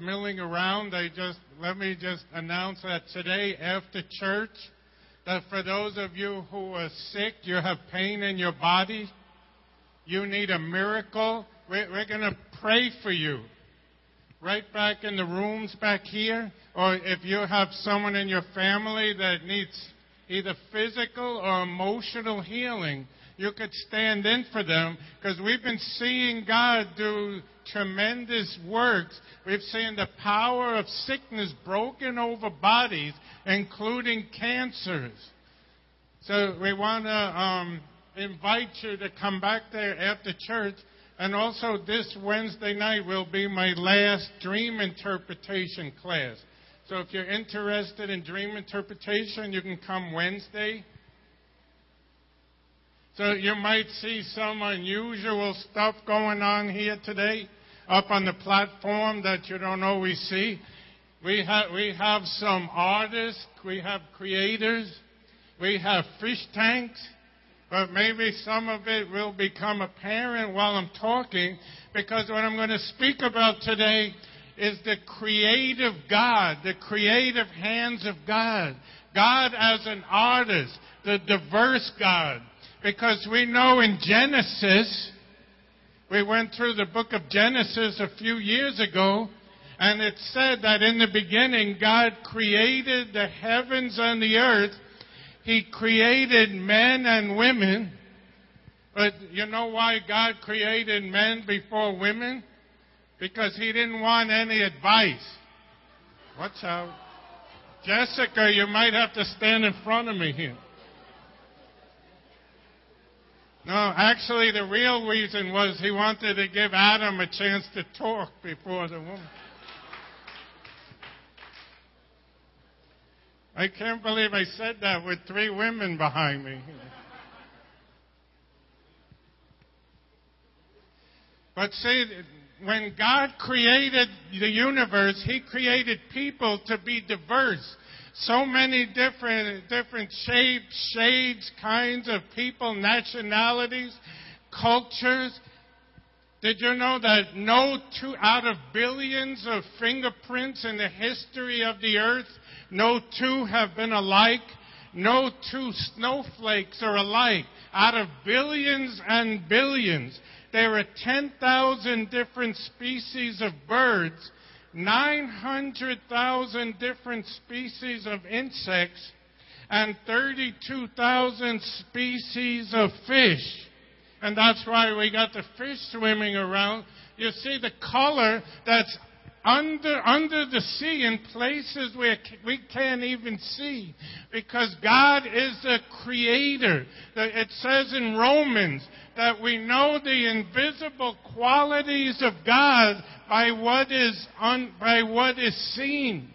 milling around, I just let me just announce that today after church, that for those of you who are sick, you have pain in your body, you need a miracle. We're, we're going to pray for you. Right back in the rooms back here, or if you have someone in your family that needs either physical or emotional healing, you could stand in for them because we've been seeing God do tremendous works. We've seen the power of sickness broken over bodies, including cancers. So we want to um, invite you to come back there after church. And also, this Wednesday night will be my last dream interpretation class. So if you're interested in dream interpretation, you can come Wednesday. So you might see some unusual stuff going on here today up on the platform that you don't always see. We have, we have some artists, we have creators, we have fish tanks, but maybe some of it will become apparent while I'm talking because what I'm going to speak about today is the creative God, the creative hands of God. God as an artist, the diverse God. Because we know in Genesis, we went through the book of Genesis a few years ago, and it said that in the beginning God created the heavens and the earth. He created men and women. But you know why God created men before women? Because He didn't want any advice. Watch out. Jessica, you might have to stand in front of me here. No, actually, the real reason was he wanted to give Adam a chance to talk before the woman. I can't believe I said that with three women behind me. But see, when God created the universe, He created people to be diverse so many different, different shapes, shades, kinds of people, nationalities, cultures. Did you know that no two out of billions of fingerprints in the history of the earth, no two have been alike? No two snowflakes are alike. Out of billions and billions, there are 10,000 different species of birds 900,000 different species of insects and 32,000 species of fish. And that's why we got the fish swimming around. You see the color that's under, under the sea in places where we can't even see. Because God is the creator. It says in Romans that we know the invisible qualities of God by what is, un, by what is seen.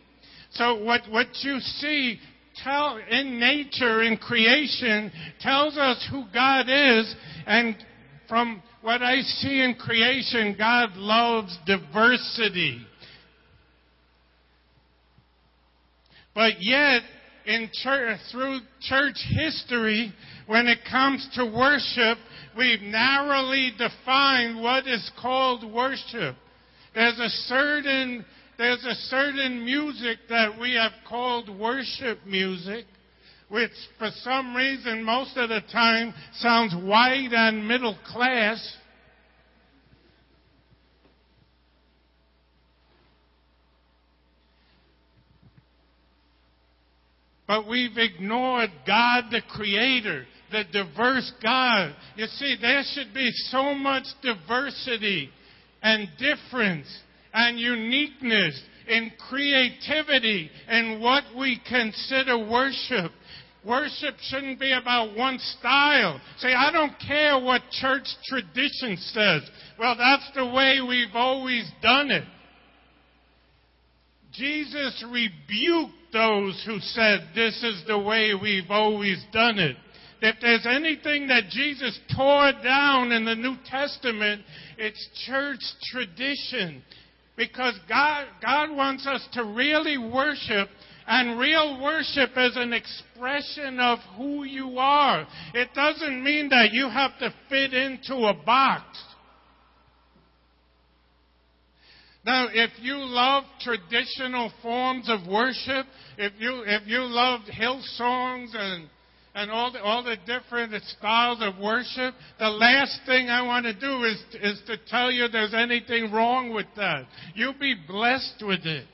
So what, what you see tell, in nature, in creation, tells us who God is. And from what I see in creation, God loves diversity. But yet, in church, through church history, when it comes to worship, we've narrowly defined what is called worship. There's a certain, there's a certain music that we have called worship music, which for some reason most of the time sounds white and middle class. But we've ignored God the Creator, the diverse God. You see, there should be so much diversity and difference and uniqueness in creativity and what we consider worship. Worship shouldn't be about one style. Say, I don't care what church tradition says. Well, that's the way we've always done it. Jesus rebuked those who said this is the way we've always done it. If there's anything that Jesus tore down in the New Testament, it's church tradition. Because God, God wants us to really worship and real worship is an expression of who you are. It doesn't mean that you have to fit into a box. Now, if you love traditional forms of worship, if you, if you love hill songs and, and all the, all the different styles of worship, the last thing I want to do is, is to tell you there's anything wrong with that. You'll be blessed with it.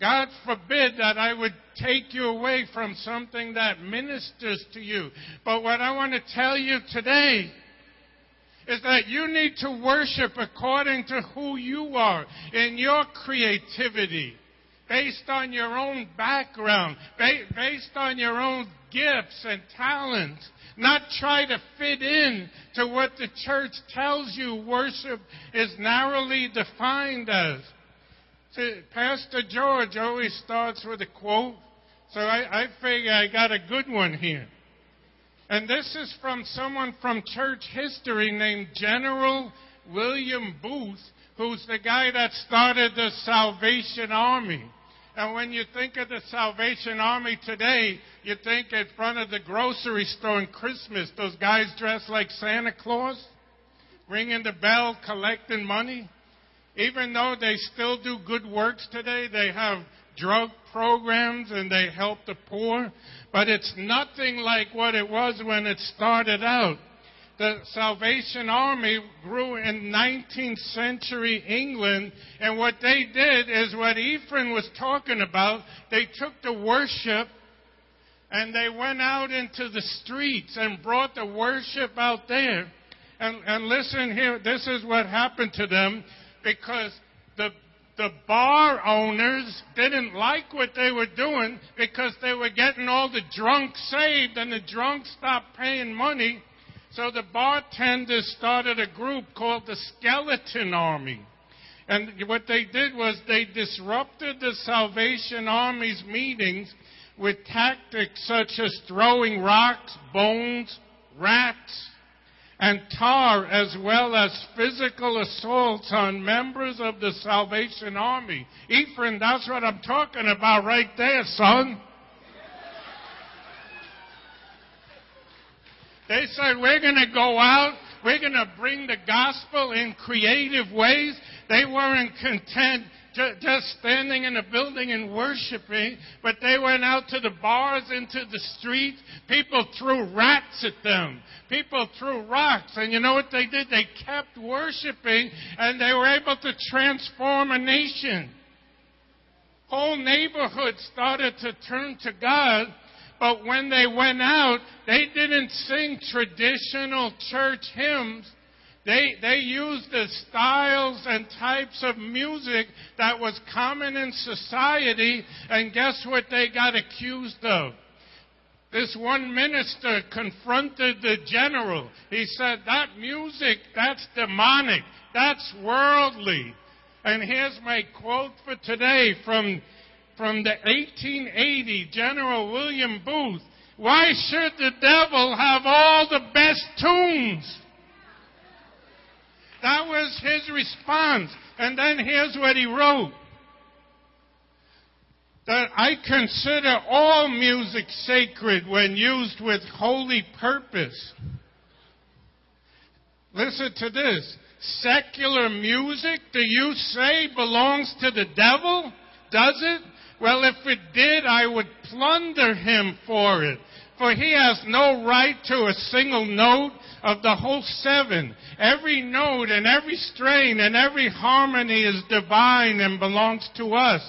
God forbid that I would take you away from something that ministers to you. But what I want to tell you today is that you need to worship according to who you are in your creativity, based on your own background, based on your own gifts and talents. Not try to fit in to what the church tells you worship is narrowly defined as. See, Pastor George always starts with a quote, so I, I figure I got a good one here. And this is from someone from church history named General William Booth, who's the guy that started the Salvation Army. And when you think of the Salvation Army today, you think in front of the grocery store on Christmas, those guys dressed like Santa Claus, ringing the bell, collecting money. Even though they still do good works today, they have drug programs and they help the poor, but it's nothing like what it was when it started out. The Salvation Army grew in 19th century England, and what they did is what Ephraim was talking about. They took the worship and they went out into the streets and brought the worship out there. And, and listen here, this is what happened to them because the, the bar owners didn't like what they were doing because they were getting all the drunks saved and the drunks stopped paying money. So the bartenders started a group called the Skeleton Army. And what they did was they disrupted the Salvation Army's meetings with tactics such as throwing rocks, bones, rats, and tar as well as physical assaults on members of the Salvation Army. Ephraim, that's what I'm talking about right there, son. They said, we're going to go out, we're going to bring the gospel in creative ways. They weren't content just standing in a building and worshiping, but they went out to the bars, into the streets. People threw rats at them. People threw rocks. And you know what they did? They kept worshiping and they were able to transform a nation. Whole neighborhoods started to turn to God. But when they went out, they didn't sing traditional church hymns they, they used the styles and types of music that was common in society, and guess what they got accused of? This one minister confronted the general. He said, That music, that's demonic, that's worldly. And here's my quote for today from, from the 1880 General William Booth. Why should the devil have all the best tunes? That was his response. And then here's what he wrote. That I consider all music sacred when used with holy purpose. Listen to this. Secular music, do you say belongs to the devil? Does it? Well, if it did, I would plunder him for it. For he has no right to a single note of the whole seven. Every note and every strain and every harmony is divine and belongs to us.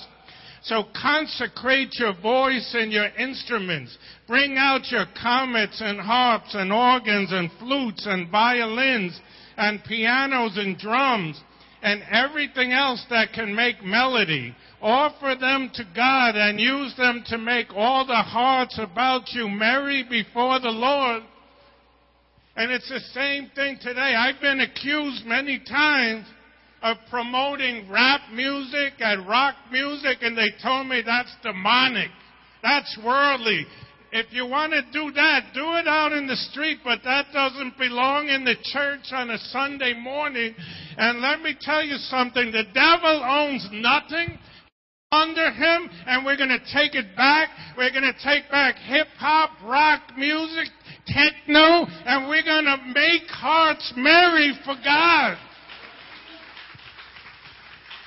So consecrate your voice and your instruments. Bring out your cornets and harps and organs and flutes and violins and pianos and drums and everything else that can make melody. Offer them to God and use them to make all the hearts about you merry before the Lord. And it's the same thing today. I've been accused many times of promoting rap music and rock music, and they told me that's demonic. That's worldly. If you want to do that, do it out in the street, but that doesn't belong in the church on a Sunday morning. And let me tell you something the devil owns nothing under him, and we're going to take it back. We're going to take back hip hop, rock music, techno, and we're going to make hearts merry for God.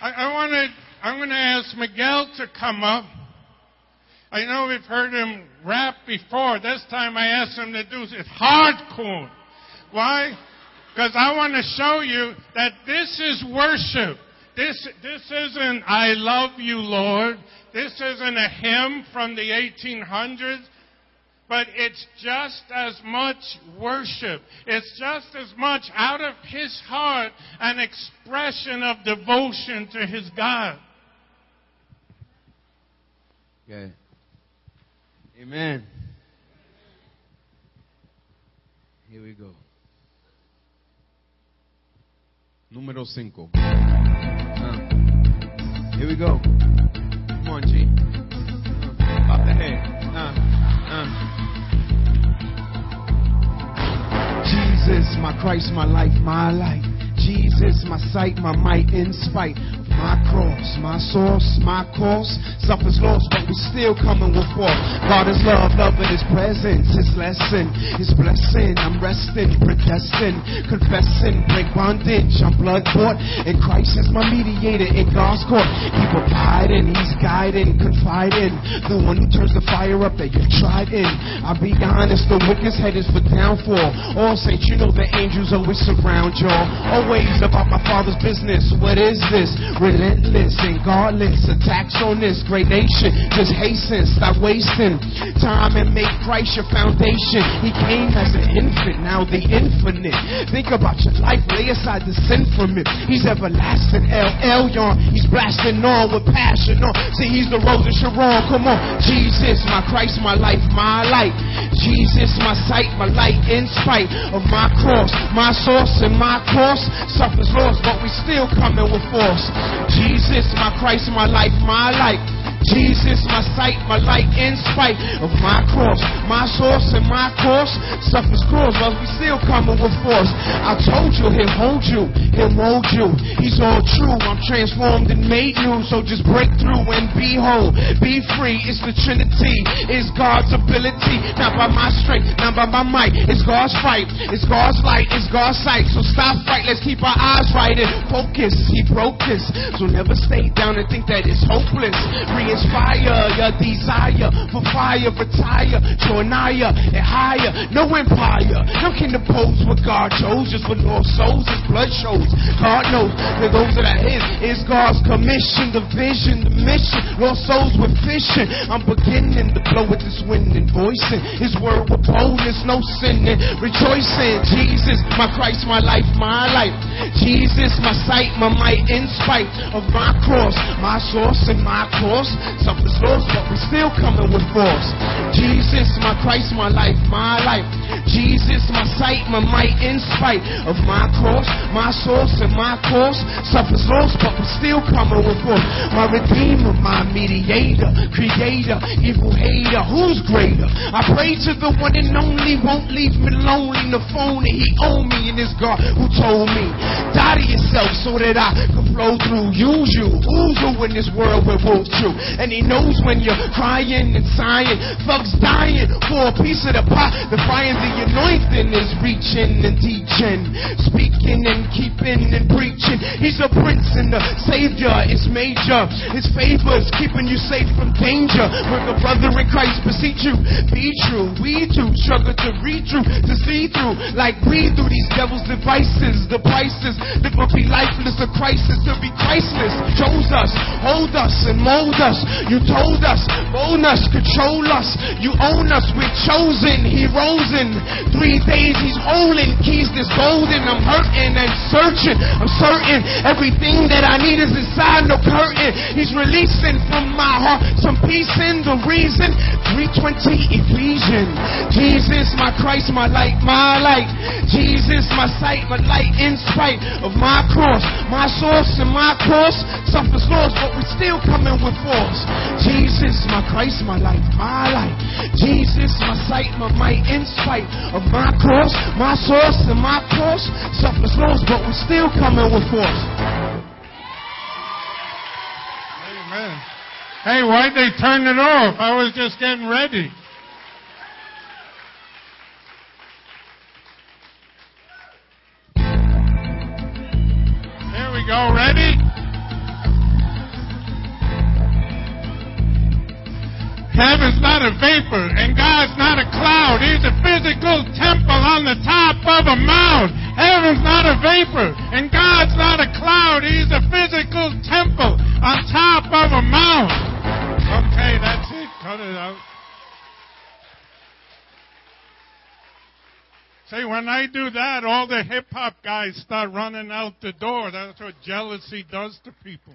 I, I want to. I'm going to ask Miguel to come up. I know we've heard him rap before. This time I asked him to do it hardcore. Why? Because I want to show you that this is worship. This, this isn't I love you, Lord. This isn't a hymn from the 1800s. But it's just as much worship. It's just as much out of his heart an expression of devotion to his God. Okay. Amen. Here we go. Número 5. Uh, here we go. Come on, G. Uh, pop the head. Uh, uh. Jesus, my Christ, my life, my life. Jesus, my sight, my might, in spite my cross, my source, my course. Suffers lost, but we still coming with force. God is love, love in His presence, His lesson, His blessing. I'm resting, predestined, confessing, break bondage. I'm blood bought, and Christ is my mediator in God's court. Keep abiding, He's guiding, confiding. The one who turns the fire up that you've tried in. I'll be honest, the wicked's head is for downfall. All saints, you know the angels always surround y'all. Always about my Father's business. What is this? Relentless and godless attacks on this great nation. Just hasten, stop wasting time and make Christ your foundation. He came as an infant, now the infinite. Think about your life, lay aside the sin from it. He's everlasting, El Elyon. He's blasting on with passion. On. See, he's the rose of Sharon. Come on, Jesus, my Christ, my life, my light. Jesus, my sight, my light, in spite of my cross, my source and my course suffers loss, but we still coming with force. Jesus, my Christ, my life, my life. Jesus, my sight, my light, in spite of my cross, my source and my course suffers cross, but we still coming with force. I told you he'll hold you, he'll mold you. He's all true. I'm transformed and made new, so just break through and be whole, be free. It's the Trinity, it's God's ability, not by my strength, not by my might. It's God's fight, it's God's light, it's God's sight. So stop fight, let's keep our eyes right and focus. He broke this, so never stay down and think that it's hopeless. Re inspire your desire for fire, retire, nigher and higher. No empire, no can oppose what God chose. Just for lost souls, His blood shows. God knows that those that are His is God's commission, the vision, the mission. Lost souls with fishing. I'm beginning to blow with this wind and voicing His word with boldness, no sinning, rejoicing. Jesus, my Christ, my life, my life. Jesus, my sight, my might, in spite of my cross, my source and my course. Suffer's lost, but we still coming with force. Jesus, my Christ, my life, my life. Jesus, my sight, my might, in spite of my cross, my source, and my course. Suffers lost, but we still coming with force. My Redeemer, my mediator, creator, evil hater, who's greater? I pray to the one and only, won't leave me lonely. In the phone that he owned me, and it's God who told me, die to yourself so that I can flow through. Use you, who in this world where true. And he knows when you're crying and sighing. Thugs dying for a piece of the pie. The fire, the anointing is reaching and teaching. Speaking and keeping and preaching. He's a prince and the savior is major. His favor is keeping you safe from danger. We're a brother in Christ, beseech you. Be true. We too struggle to read through, to see through. Like breathe through these devil's devices. The prices that will be lifeless, a crisis to be Christless. Chose us, hold us, and mold us. You told us, own us, control us. You own us, we're chosen. He rose in three days. He's holding keys this golden. I'm hurting and searching. I'm certain everything that I need is inside, no curtain. He's releasing from my heart some peace in the reason. 320 Ephesians. Jesus, my Christ, my light, my light. Jesus, my sight, my light, in spite of my cross, my source and my course. Suffers loss, but we still coming with force. Jesus, my Christ, my life, my life. Jesus, my sight, my might, in spite of my cross, my source, and my course. Suffers loss, but but we're still coming with force. Amen. Hey, why'd they turn it off? I was just getting ready. There we go. Ready? Heaven's not a vapor, and God's not a cloud. He's a physical temple on the top of a mount. Heaven's not a vapor, and God's not a cloud. He's a physical temple on top of a mount. Okay, that's it. Cut it out. See, when I do that, all the hip hop guys start running out the door. That's what jealousy does to people.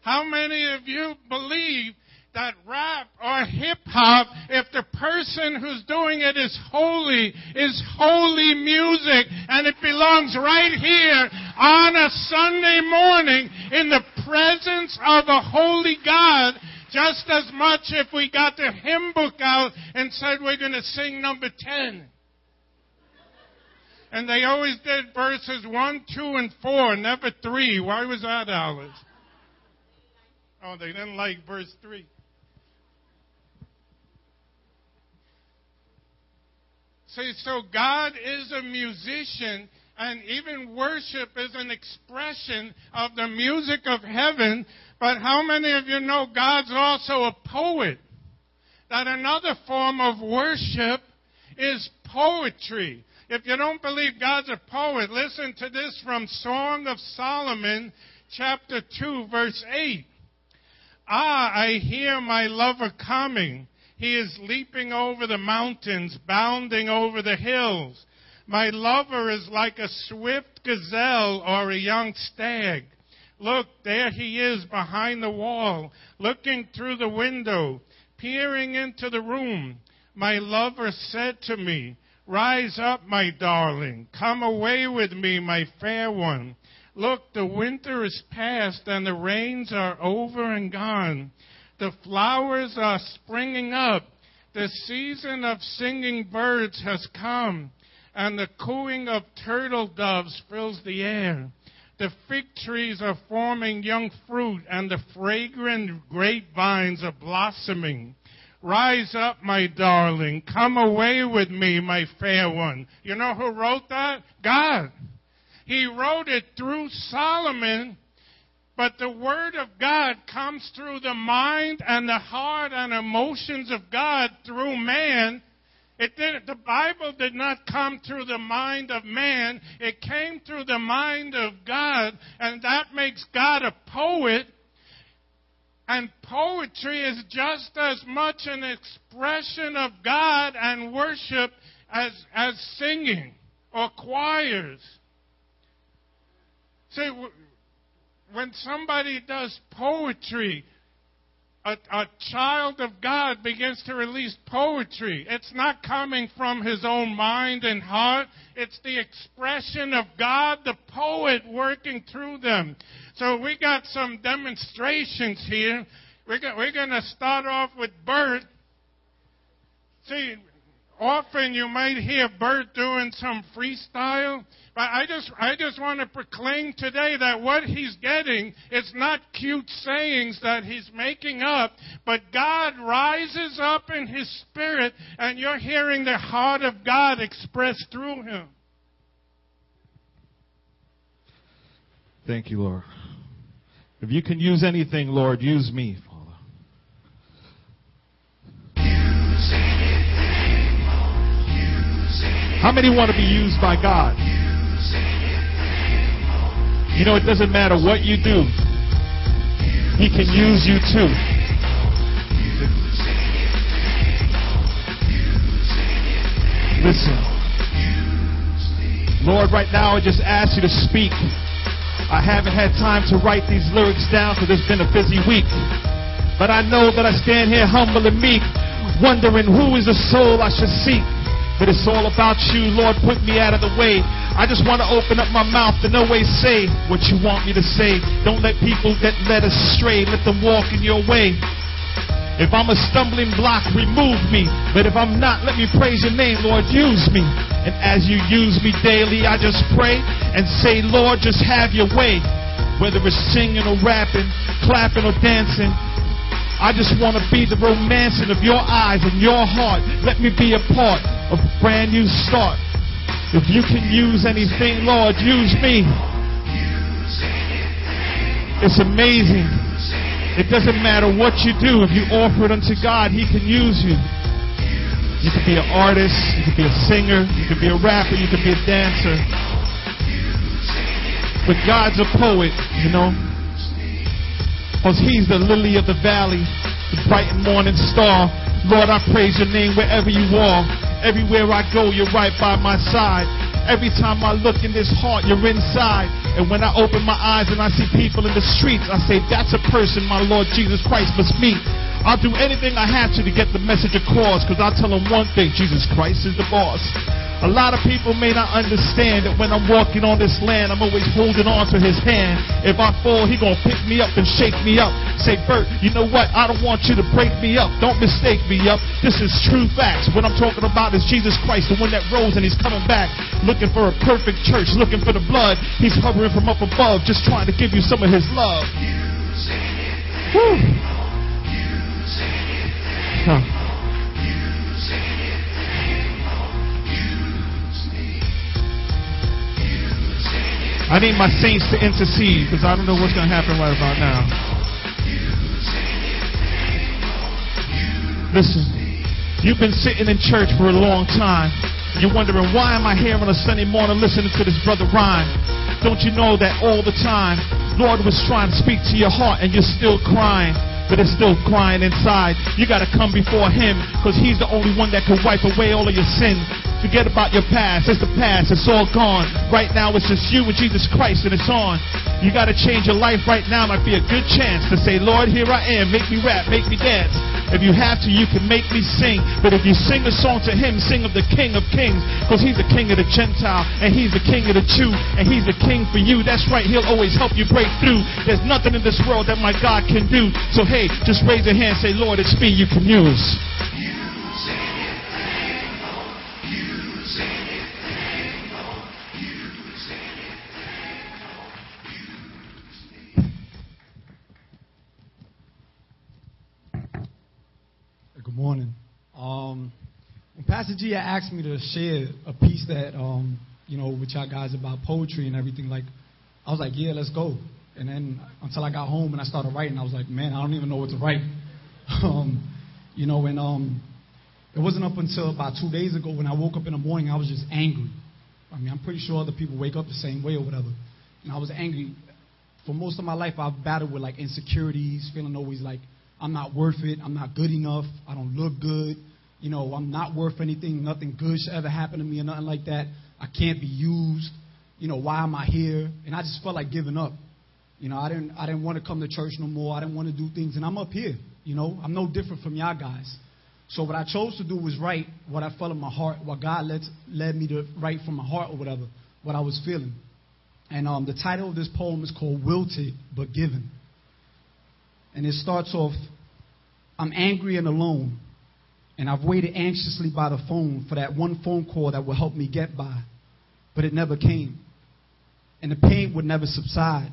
How many of you believe that rap or hip hop, if the person who's doing it is holy, is holy music, and it belongs right here on a Sunday morning in the presence of a holy God, just as much if we got the hymn book out and said we're going to sing number 10. And they always did verses 1, 2, and 4, never 3. Why was that, Alice? Oh, they didn't like verse 3. See, so God is a musician, and even worship is an expression of the music of heaven. But how many of you know God's also a poet? That another form of worship is poetry. If you don't believe God's a poet, listen to this from Song of Solomon, chapter 2, verse 8. Ah, I hear my lover coming. He is leaping over the mountains, bounding over the hills. My lover is like a swift gazelle or a young stag. Look, there he is behind the wall, looking through the window, peering into the room. My lover said to me, Rise up, my darling. Come away with me, my fair one. Look, the winter is past and the rains are over and gone. The flowers are springing up. The season of singing birds has come, and the cooing of turtle doves fills the air. The fig trees are forming young fruit, and the fragrant grapevines are blossoming. Rise up, my darling. Come away with me, my fair one. You know who wrote that? God. He wrote it through Solomon, but the Word of God comes through the mind and the heart and emotions of God through man. It did, the Bible did not come through the mind of man. It came through the mind of God, and that makes God a poet. And poetry is just as much an expression of God and worship as, as singing or choirs. See, when somebody does poetry, a, a, child of God begins to release poetry. It's not coming from his own mind and heart. It's the expression of God, the poet, working through them. So we got some demonstrations here. We're, going to start off with Bert. See, often you might hear Bert doing some freestyle, but I just, I just want to proclaim today that what he's getting is not cute sayings that he's making up, but God rises up in his spirit and you're hearing the heart of God expressed through him. Thank you, Lord. If you can use anything, Lord, use me. How many want to be used by God? You know, it doesn't matter what you do, He can use you too. Listen. Lord, right now I just ask you to speak. I haven't had time to write these lyrics down because it's been a busy week. But I know that I stand here humble and meek, wondering who is the soul I should seek. But it's all about you, Lord. Put me out of the way. I just want to open up my mouth no way say what you want me to say. Don't let people get led astray. Let them walk in your way. If I'm a stumbling block, remove me. But if I'm not, let me praise your name, Lord. Use me. And as you use me daily, I just pray and say, Lord, just have your way. Whether it's singing or rapping, clapping or dancing, I just want to be the romancing of your eyes and your heart. Let me be a part a brand new start. If you can use anything, Lord, use me. It's amazing It doesn't matter what you do. If you offer it unto God, He can use you. You could be an artist, you could be a singer, you could be a rapper, you could be a dancer. But God's a poet, you know. Because He's the lily of the valley, the bright morning star. Lord, I praise your name wherever you are. Everywhere I go, you're right by my side. Every time I look in this heart, you're inside. And when I open my eyes and I see people in the streets, I say, that's a person my Lord Jesus Christ must meet. I'll do anything I have to to get the message across because I tell them one thing Jesus Christ is the boss. A lot of people may not understand that when I'm walking on this land, I'm always holding on to his hand. If I fall, he gonna pick me up and shake me up. Say, Bert, you know what? I don't want you to break me up. Don't mistake me up. This is true facts. What I'm talking about is Jesus Christ, the one that rose and he's coming back, looking for a perfect church, looking for the blood. He's hovering from up above, just trying to give you some of his love. Whew. Huh. I need my saints to intercede because I don't know what's going to happen right about now. Listen, you've been sitting in church for a long time. You're wondering, why am I here on a Sunday morning listening to this brother rhyme? Don't you know that all the time, Lord was trying to speak to your heart and you're still crying? But it's still crying inside. You got to come before Him because He's the only one that can wipe away all of your sin. Forget about your past. It's the past. It's all gone. Right now, it's just you and Jesus Christ, and it's on. You got to change your life right now. Might be a good chance to say, Lord, here I am. Make me rap. Make me dance. If you have to, you can make me sing. But if you sing a song to Him, sing of the King of Kings, because He's the King of the Gentile, and He's the King of the Jew, and He's the King for you. That's right. He'll always help you break through. There's nothing in this world that my God can do. So hey, just raise your hand. Say, Lord, it's me. You can use. Pastor G asked me to share a piece that, um, you know, with y'all guys about poetry and everything, like, I was like, yeah, let's go. And then until I got home and I started writing, I was like, man, I don't even know what to write. um, you know, and um, it wasn't up until about two days ago when I woke up in the morning, I was just angry. I mean, I'm pretty sure other people wake up the same way or whatever. And I was angry. For most of my life, I've battled with like insecurities, feeling always like I'm not worth it. I'm not good enough. I don't look good. You know, I'm not worth anything. Nothing good should ever happen to me or nothing like that. I can't be used. You know, why am I here? And I just felt like giving up. You know, I didn't I didn't want to come to church no more. I didn't want to do things and I'm up here. You know, I'm no different from y'all guys. So what I chose to do was write what I felt in my heart, what God led, led me to write from my heart or whatever, what I was feeling. And um, the title of this poem is called Wilted But Given. And it starts off I'm angry and alone, and I've waited anxiously by the phone for that one phone call that will help me get by, but it never came. And the pain would never subside.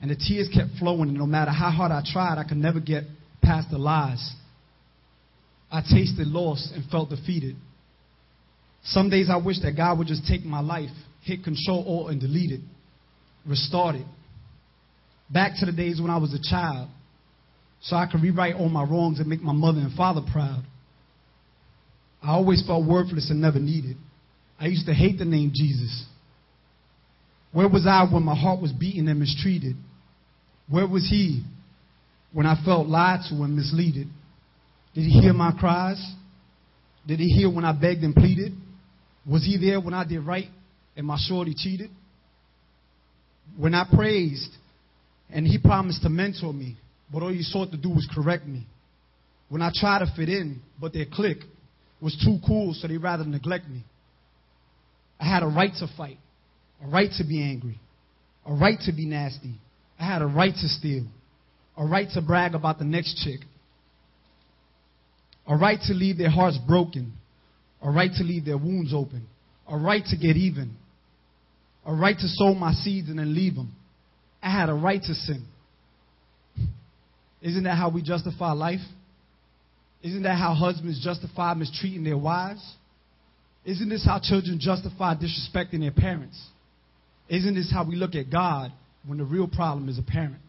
And the tears kept flowing, and no matter how hard I tried, I could never get past the lies. I tasted loss and felt defeated. Some days I wish that God would just take my life, hit control alt and delete it, restart it. Back to the days when I was a child, so I could rewrite all my wrongs and make my mother and father proud. I always felt worthless and never needed. I used to hate the name Jesus. Where was I when my heart was beaten and mistreated? Where was he when I felt lied to and misleaded? Did he hear my cries? Did he hear when I begged and pleaded? Was he there when I did right and my shorty cheated? When I praised and he promised to mentor me, but all he sought to do was correct me. When I tried to fit in, but their clique was too cool, so they rather neglect me. I had a right to fight, a right to be angry, a right to be nasty. I had a right to steal, a right to brag about the next chick, a right to leave their hearts broken, a right to leave their wounds open, a right to get even, a right to sow my seeds and then leave them. I had a right to sin. Isn't that how we justify life? Isn't that how husbands justify mistreating their wives? Isn't this how children justify disrespecting their parents? Isn't this how we look at God when the real problem is a parent?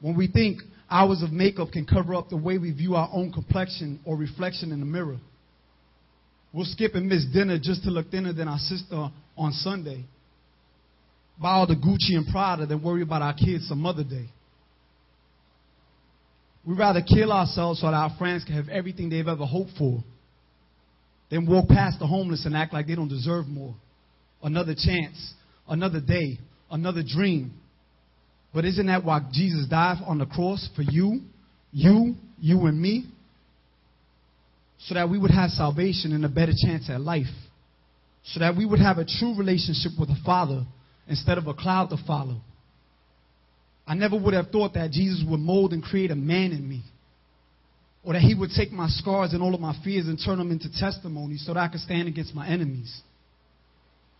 When we think hours of makeup can cover up the way we view our own complexion or reflection in the mirror. We'll skip and miss dinner just to look thinner than our sister on Sunday. Buy all the Gucci and Prada then worry about our kids some other day. We'd rather kill ourselves so that our friends can have everything they've ever hoped for than walk past the homeless and act like they don't deserve more. Another chance, another day, another dream. But isn't that why Jesus died on the cross for you, you, you, and me? So that we would have salvation and a better chance at life. So that we would have a true relationship with the Father instead of a cloud to follow. I never would have thought that Jesus would mold and create a man in me. Or that he would take my scars and all of my fears and turn them into testimonies so that I could stand against my enemies.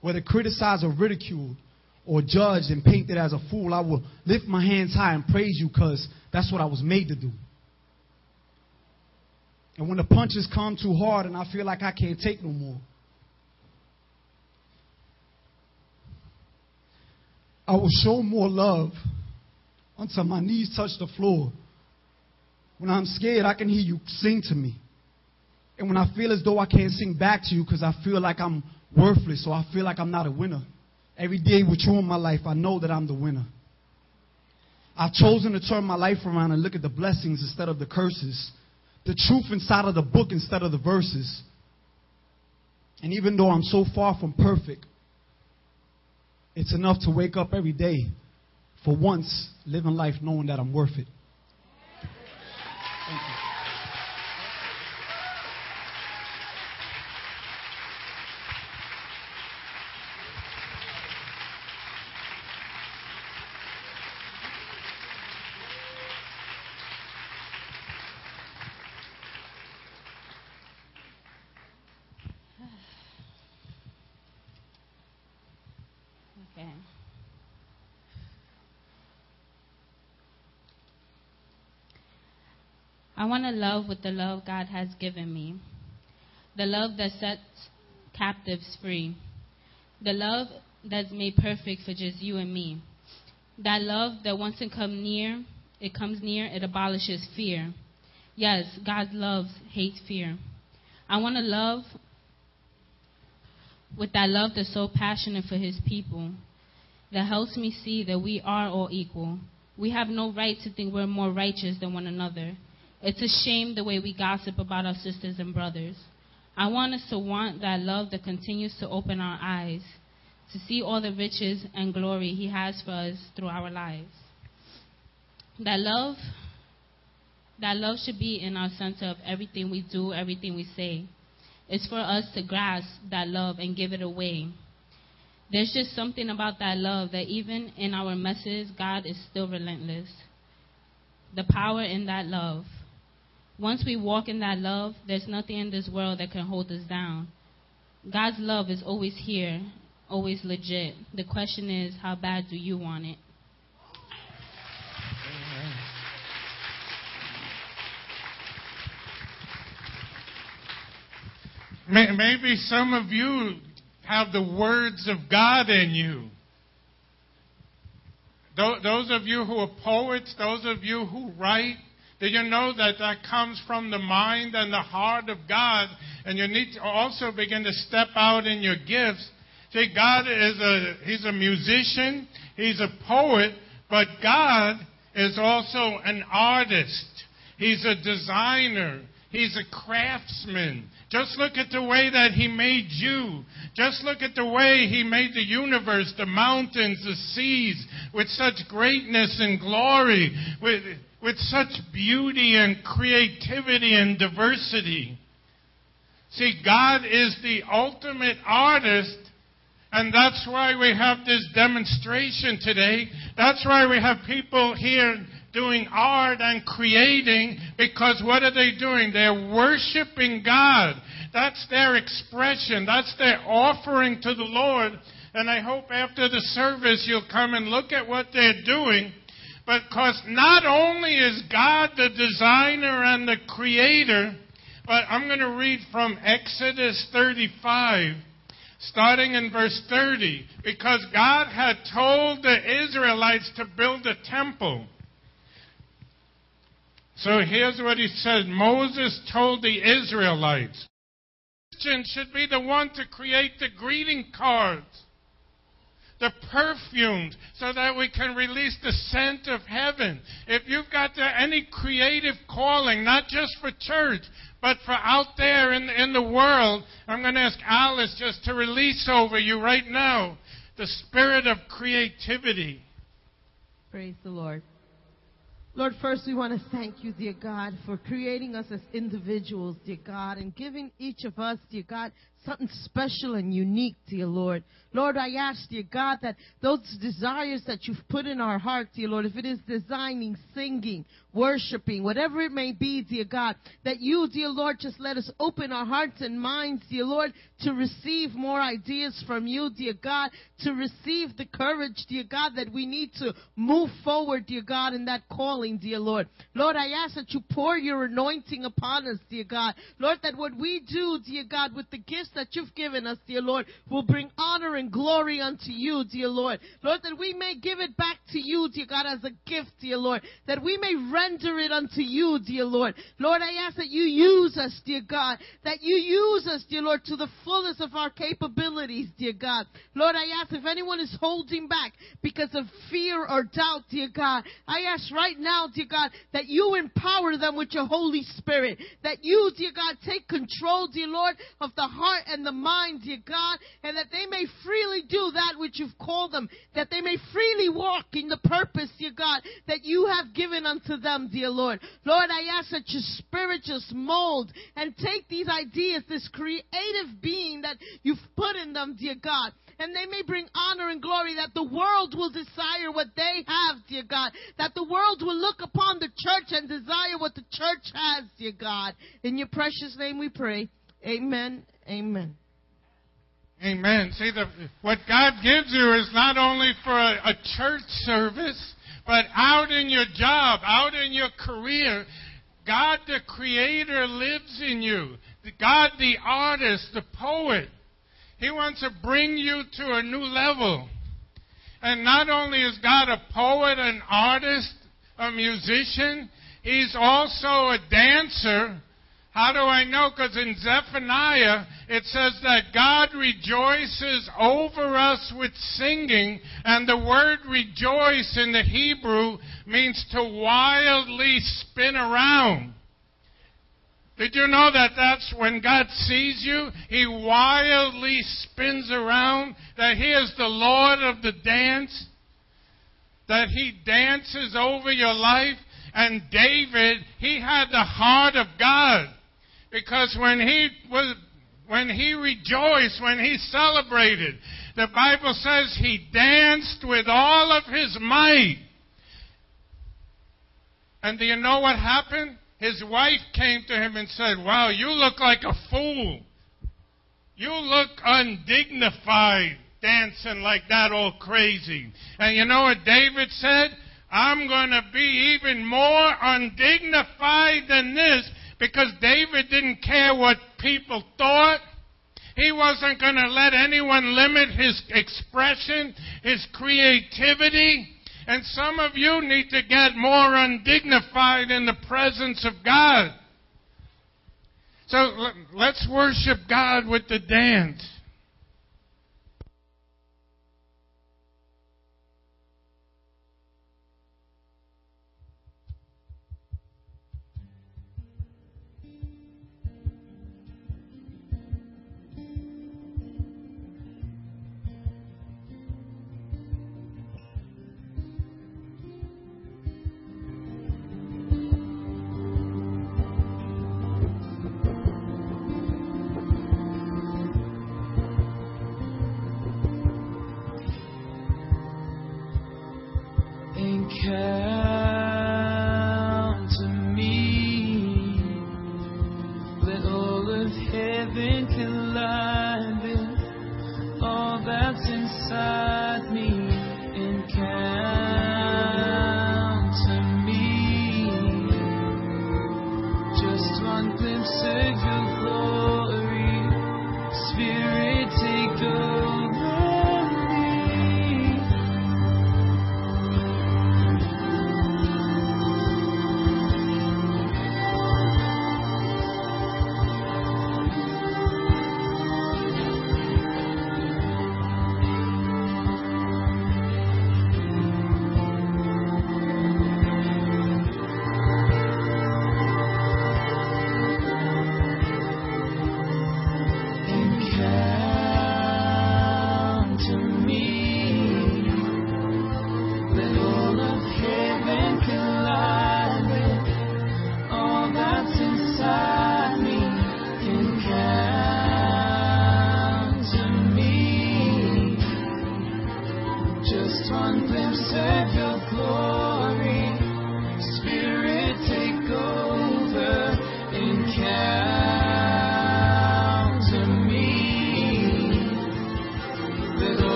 Whether criticized or ridiculed or judged and painted as a fool, I will lift my hands high and praise you because that's what I was made to do. And when the punches come too hard and I feel like I can't take no more, I will show more love until my knees touch the floor. When I'm scared, I can hear you sing to me. And when I feel as though I can't sing back to you because I feel like I'm worthless or I feel like I'm not a winner, every day with you in my life, I know that I'm the winner. I've chosen to turn my life around and look at the blessings instead of the curses, the truth inside of the book instead of the verses. And even though I'm so far from perfect, it's enough to wake up every day for once living life knowing that I'm worth it. Thank you. Okay. I want to love with the love God has given me. The love that sets captives free. The love that's made perfect for just you and me. That love that once it comes near, it comes near, it abolishes fear. Yes, God loves, hates fear. I want to love with that love that's so passionate for his people, that helps me see that we are all equal. We have no right to think we're more righteous than one another. It's a shame the way we gossip about our sisters and brothers. I want us to want that love that continues to open our eyes, to see all the riches and glory he has for us through our lives. That love, that love should be in our center of everything we do, everything we say. It's for us to grasp that love and give it away. There's just something about that love that even in our messes, God is still relentless. The power in that love. Once we walk in that love, there's nothing in this world that can hold us down. God's love is always here, always legit. The question is, how bad do you want it? Maybe some of you have the words of God in you. Those of you who are poets, those of you who write, do you know that that comes from the mind and the heart of God? And you need to also begin to step out in your gifts. See, God is a, he's a musician, he's a poet, but God is also an artist. He's a designer. He's a craftsman. Just look at the way that he made you. Just look at the way he made the universe, the mountains, the seas, with such greatness and glory, with, with such beauty and creativity and diversity. See, God is the ultimate artist, and that's why we have this demonstration today. That's why we have people here doing art and creating, because what are they doing? They're worshiping God. That's their expression. That's their offering to the Lord. And I hope after the service you'll come and look at what they're doing. Because not only is God the designer and the creator, but I'm going to read from Exodus 35, starting in verse 30, because God had told the Israelites to build a temple. So here's what he said. Moses told the Israelites Christians should be the one to create the greeting cards, the perfumes, so that we can release the scent of heaven. If you've got any creative calling, not just for church, but for out there in, in the world, I'm going to ask Alice just to release over you right now the spirit of creativity. Praise the Lord. Lord, first we want to thank you, dear God, for creating us as individuals, dear God, and giving each of us, dear God, something special and unique, dear Lord. Lord, I ask, dear God, that those desires that you've put in our heart, dear Lord, if it is designing, singing, worshiping, whatever it may be, dear God, that you, dear Lord, just let us open our hearts and minds, dear Lord, to receive more ideas from you, dear God, to receive the courage, dear God, that we need to move forward, dear God, in that calling, dear Lord. Lord, I ask that you pour your anointing upon us, dear God. Lord, that what we do, dear God, with the gifts that you've given us, dear Lord, will bring honor and glory unto you, dear Lord. Lord, that we may give it back to you, dear God, as a gift, dear Lord. That we may render it unto you, dear Lord. Lord, I ask that you use us, dear God. That you use us, dear Lord, to the fullest of our capabilities, dear God. Lord, I ask if anyone is holding back because of fear or doubt, dear God, I ask right now, dear God, that you empower them with your Holy Spirit. That you, dear God, take control, dear Lord, of the heart and the mind, dear God, and that they may freely do that which you've called them, that they may freely walk in the purpose, dear God, that you have given unto them, dear Lord. Lord, I ask that your spirit just mold and take these ideas, this creative being that you've put in them, dear God, and they may bring honor and glory that the world will desire what they have, dear God, that the world will look upon the church and desire what the church has, dear God. In your precious name we pray. Amen. Amen. Amen. See, the, what God gives you is not only for a, a church service, but out in your job, out in your career. God, the Creator, lives in you. God, the artist, the poet. He wants to bring you to a new level. And not only is God a poet, an artist, a musician, He's also a dancer how do I know? Because in Zephaniah, it says that God rejoices over us with singing, and the word rejoice in the Hebrew means to wildly spin around. Did you know that that's when God sees you? He wildly spins around, that He is the Lord of the dance, that He dances over your life. And David, he had the heart of God. Because when he was when he rejoiced, when he celebrated, the Bible says he danced with all of his might. And do you know what happened? His wife came to him and said, Wow, you look like a fool. You look undignified dancing like that all crazy. And you know what David said? I'm going to be even more undignified than this because David didn't care what people thought. He wasn't going to let anyone limit his expression, his creativity. And some of you need to get more undignified in the presence of God. So let's worship God with the dance.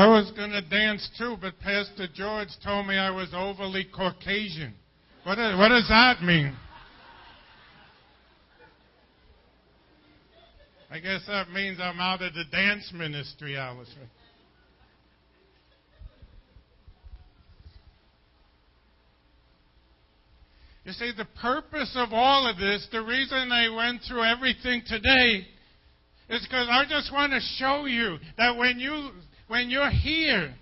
I was going to dance too, but Pastor George told me I was overly Caucasian. What, what does that mean? I guess that means I'm out of the dance ministry, Alice. You see, the purpose of all of this, the reason I went through everything today, is because I just want to show you that when you when you're here,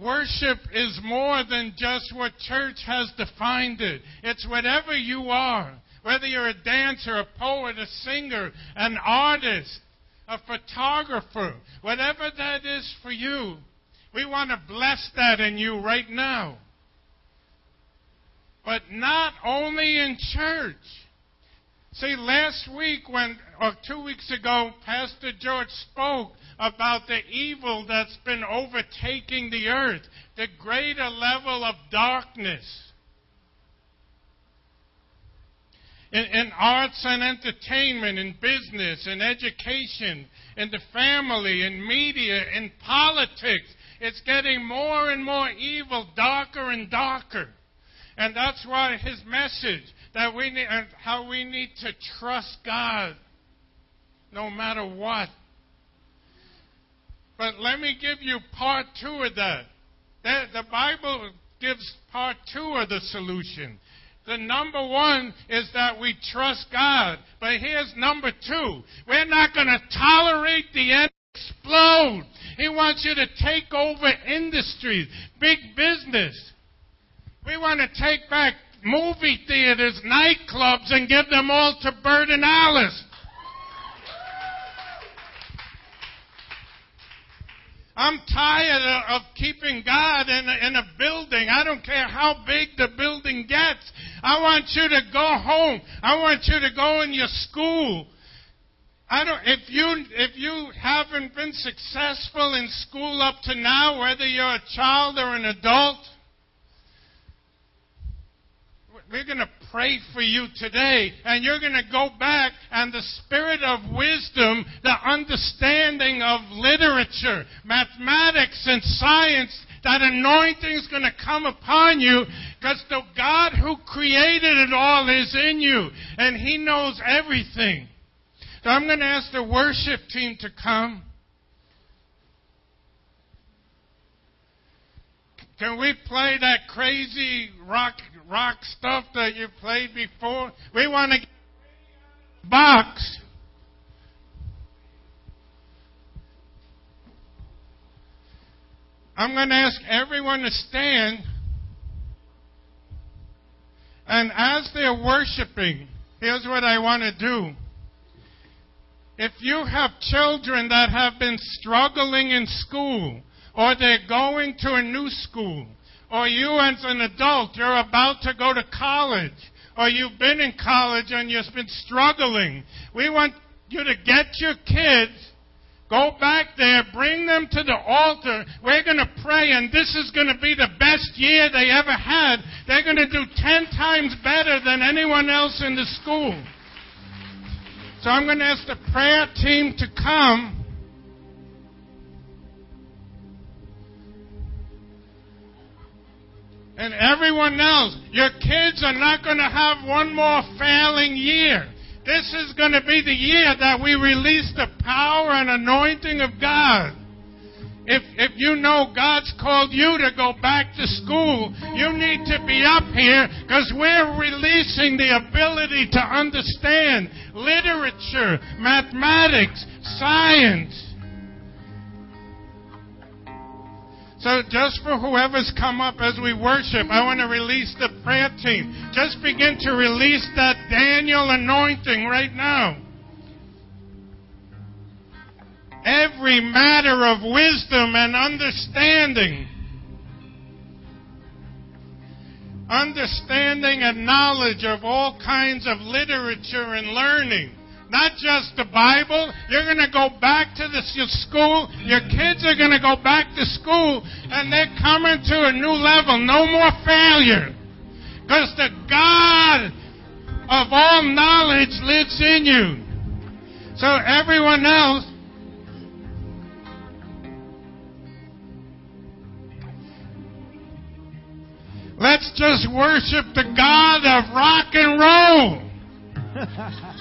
worship is more than just what church has defined it. It's whatever you are. Whether you're a dancer, a poet, a singer, an artist, a photographer, whatever that is for you, we want to bless that in you right now. But not only in church. See, last week, when, or two weeks ago, Pastor George spoke about the evil that's been overtaking the earth, the greater level of darkness. In, in, arts and entertainment, in business, in education, in the family, in media, in politics. It's getting more and more evil, darker and darker. And that's why his message that we need, how we need to trust God no matter what. But let me give you part two of that. The Bible gives part two of the solution. The number one is that we trust God. But here's number two. We're not going to tolerate the enemy explode. He wants you to take over industries, big business. We want to take back movie theaters, nightclubs, and give them all to Bert and Alice. I'm tired of keeping God in a, in a building. I don't care how big the building gets. I want you to go home. I want you to go in your school. I don't, if you, if you haven't been successful in school up to now, whether you're a child or an adult, we're going to pray for you today. And you're going to go back and the spirit of wisdom, the understanding of literature, mathematics, and science, that anointing is going to come upon you because the God who created it all is in you and He knows everything. So I'm going to ask the worship team to come. Can we play that crazy rock rock stuff that you played before. We want to get box. I'm going to ask everyone to stand. And as they're worshiping, here's what I want to do. If you have children that have been struggling in school, or they're going to a new school, or you as an adult, you're about to go to college, or you've been in college and you've been struggling. We want you to get your kids, go back there, bring them to the altar. We're going to pray, and this is going to be the best year they ever had. They're going to do 10 times better than anyone else in the school. So I'm going to ask the prayer team to come. And everyone else. Your kids are not going to have one more failing year. This is going to be the year that we release the power and anointing of God. If, if you know God's called you to go back to school, you need to be up here because we're releasing the ability to understand literature, mathematics, science. So just for whoever's come up as we worship, I want to release the prayer team. Just begin to release that Daniel anointing right now. Every matter of wisdom and understanding. Understanding and knowledge of all kinds of literature and learning not just the Bible. You're going to go back to the, school. Your kids are going to go back to school, and they're coming to a new level. No more failure. Because the God of all knowledge lives in you. So everyone else Let's just worship the God of rock and roll.